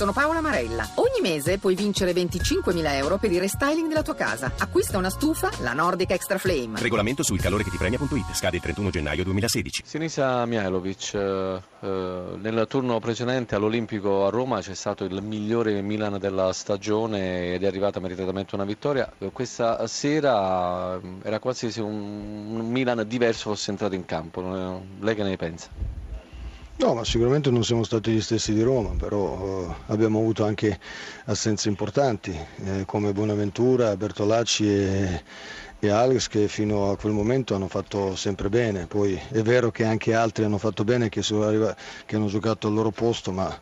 Sono Paola Marella. Ogni mese puoi vincere 25.000 euro per il restyling della tua casa. Acquista una stufa, la Nordic Extra Flame. Regolamento sul calore che ti premia.it. Scade il 31 gennaio 2016. Sinisa Mihailovic, eh, eh, nel turno precedente all'Olimpico a Roma c'è stato il migliore Milan della stagione ed è arrivata meritatamente una vittoria. Questa sera eh, era quasi se un, un Milan diverso fosse entrato in campo. Lei che ne pensa? No, ma sicuramente non siamo stati gli stessi di Roma, però eh, abbiamo avuto anche assenze importanti eh, come Bonaventura, Bertolacci e, e, Alex che fino a quel momento hanno fatto sempre bene. Poi è vero che anche altri hanno fatto bene che, arriva, che hanno giocato al loro posto, ma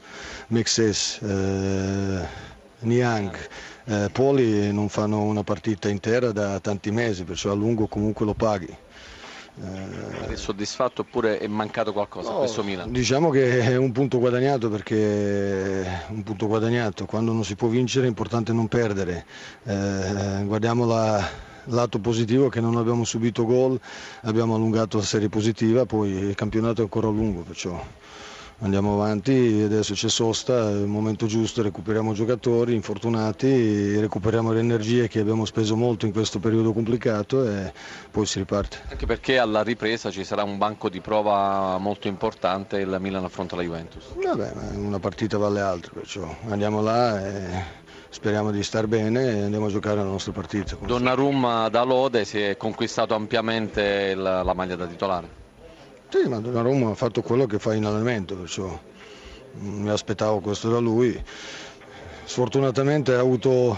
Mexes, eh, Niang, eh, Poli non fanno una partita intera da tanti mesi, perciò a lungo comunque lo paghi. Eh, è soddisfatto oppure è mancato qualcosa no, questo Milan? Diciamo che è un punto guadagnato perché un punto guadagnato. Quando non si può vincere è importante non perdere. Eh, guardiamo la, lato positivo che non abbiamo subito gol, abbiamo allungato la serie positiva, poi il campionato è ancora lungo, perciò andiamo avanti, adesso c'è sosta, è il momento giusto, recuperiamo giocatori infortunati, recuperiamo le energie che abbiamo speso molto in questo periodo complicato e poi si riparte. Anche perché alla ripresa ci sarà un banco di prova molto importante, il Milan affronta la Juventus. Vabbè, una partita vale altre, perciò andiamo là e speriamo di star bene e andiamo a giocare la nostra partita. Donnarumma da Lode si è conquistato ampiamente la, la maglia da titolare. Sì, ma Donnarumma ha fatto quello che fa in allenamento, perciò mi aspettavo questo da lui. Sfortunatamente ha avuto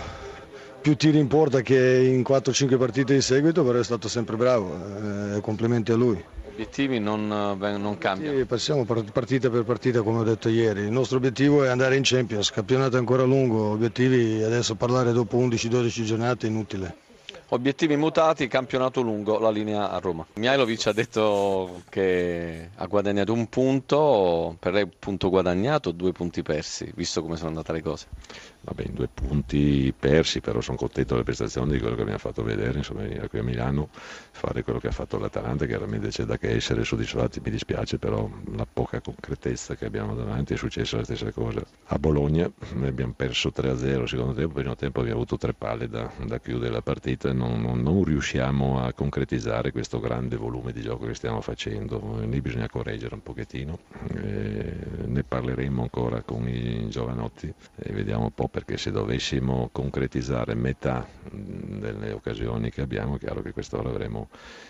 più tiri in porta che in 4-5 partite di seguito, però è stato sempre bravo, eh, complimenti a lui. Obiettivi non, non cambiano? Sì, passiamo partita per partita come ho detto ieri, il nostro obiettivo è andare in Champions, campionato è ancora lungo, obiettivi adesso parlare dopo 11-12 giornate è inutile. Obiettivi mutati, campionato lungo, la linea a Roma. Mihailovic ha detto che ha guadagnato un punto, per lei un punto guadagnato, due punti persi, visto come sono andate le cose. Vabbè, due punti persi, però sono contento delle prestazioni di quello che abbiamo fatto vedere, insomma venire qui a Milano, fare quello che ha fatto l'Atalanta, chiaramente c'è da che essere soddisfatti, mi dispiace, però la poca concretezza che abbiamo davanti è successa la stessa cosa. A Bologna abbiamo perso 3-0 secondo tempo, primo tempo abbiamo avuto tre palle da, da chiudere la partita non, non, non, riusciamo a concretizzare questo grande volume di gioco che stiamo facendo, lì bisogna correggere un pochettino, e ne parleremo ancora con i giovanotti e vediamo un po' perché se dovessimo concretizzare metà delle occasioni che abbiamo, è chiaro che quest'ora avremo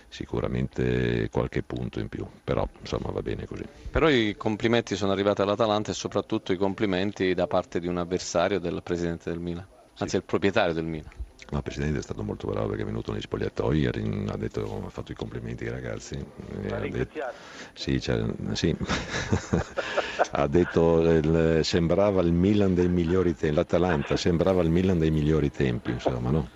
sicuramente qualche punto in più, però insomma va bene così. Però i complimenti sono arrivati all'Atalanta e soprattutto i complimenti da parte di un avversario del presidente del Milan, anzi sì. il proprietario del Milan. No, il Presidente è stato molto bravo perché è venuto negli spogliatoi, ha, detto, ha fatto i complimenti ai ragazzi. Ha detto, sì, cioè, sì. ha detto il, sembrava il Milan dei migliori tempi, l'Atalanta sembrava il Milan dei migliori tempi, insomma, no?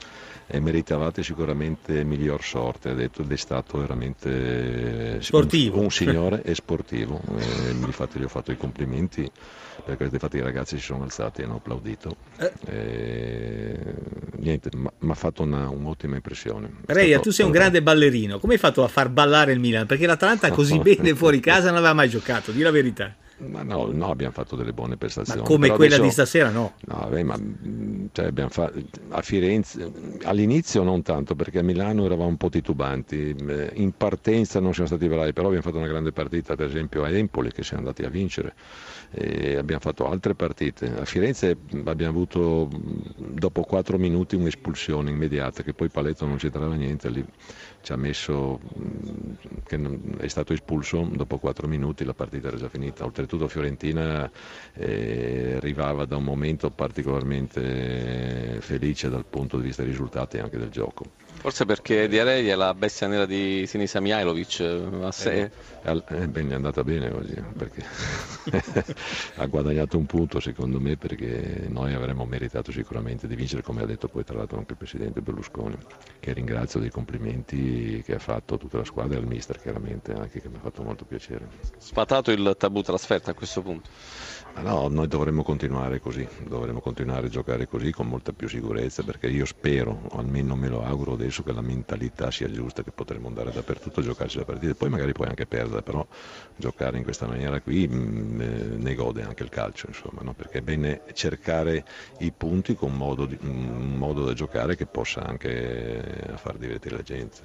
E meritavate sicuramente miglior sorte, ha detto ed è stato veramente sportivo. Un, un signore e sportivo, e, infatti gli ho fatto i complimenti perché infatti i ragazzi si sono alzati e hanno applaudito. Eh. E, niente, mi ha fatto una, un'ottima impressione. Reia, tu sei un grande ballerino, come hai fatto a far ballare il Milan? Perché l'Atalanta così bene fuori casa non aveva mai giocato, di la verità. Ma no, no, abbiamo fatto delle buone prestazioni. Ma come quella adesso, di stasera no? No, vabbè, ma cioè, fatto, a Firenze all'inizio non tanto perché a Milano eravamo un po' titubanti, in partenza non siamo stati bravi, però abbiamo fatto una grande partita per esempio a Empoli che siamo andati a vincere e abbiamo fatto altre partite. A Firenze abbiamo avuto dopo quattro minuti un'espulsione immediata che poi Paletto non c'entrava niente lì ci ha messo che è stato espulso dopo quattro minuti, la partita era già finita. Oltretutto Fiorentina eh, arrivava da un momento particolarmente felice dal punto di vista dei risultati e anche del gioco. Forse perché Diarei è la bestia nera di Sinisa Mihailovic a sé. Eh, eh, beh, è andata bene così, perché ha guadagnato un punto secondo me perché noi avremmo meritato sicuramente di vincere, come ha detto poi tra l'altro anche il Presidente Berlusconi, che ringrazio dei complimenti che ha fatto a tutta la squadra e al mister chiaramente, anche che mi ha fatto molto piacere. Spatato il tabù trasferta a questo punto? No, noi dovremmo continuare così, dovremmo continuare a giocare così con molta più sicurezza perché io spero, o almeno me lo auguro adesso, che la mentalità sia giusta, che potremo andare dappertutto a giocarci la partita, poi magari puoi anche perdere, però giocare in questa maniera qui mh, mm, eh, ne gode anche il calcio, insomma, no? perché è bene cercare i punti con modo, di, un modo da giocare che possa anche far divertire la gente.